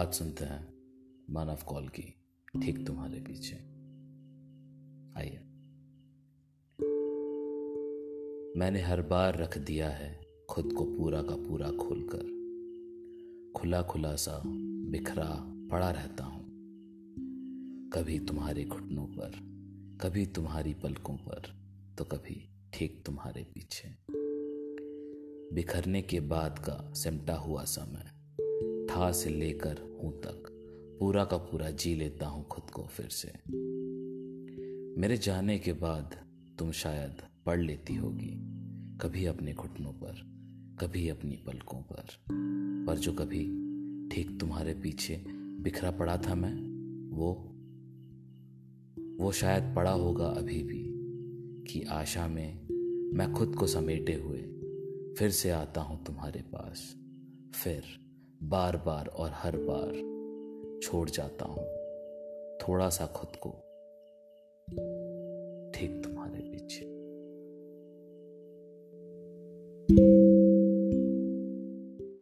आज सुनते हैं मानव कॉल की ठीक तुम्हारे पीछे। आइए। मैंने हर बार रख दिया है खुद को पूरा का पूरा खोलकर। खुला खुला सा, बिखरा, पड़ा रहता हूँ। कभी तुम्हारे घुटनों पर, कभी तुम्हारी पलकों पर तो कभी ठीक तुम्हारे पीछे। बिखरने के बाद का सिमटा हुआ समय ठा से लेकर हूँ तक। पूरा का पूरा जी लेता हूँ खुद को फिर से। मेरे जाने के बाद तुम शायद पढ़ लेती होगी, कभी अपने घुटनों पर, कभी अपनी पलकों पर। पर जो कभी ठीक तुम्हारे पीछे बिखरा पड़ा था मैं, वो वो शायद पड़ा होगा अभी भी, कि आशा में मैं खुद को समेटे हुए फिर से आता हूँ तुम्हारे पास। फिर बार बार और हर बार छोड़ जाता हूँ। थोड़ा सा खुद को। ठीक तुम्हारा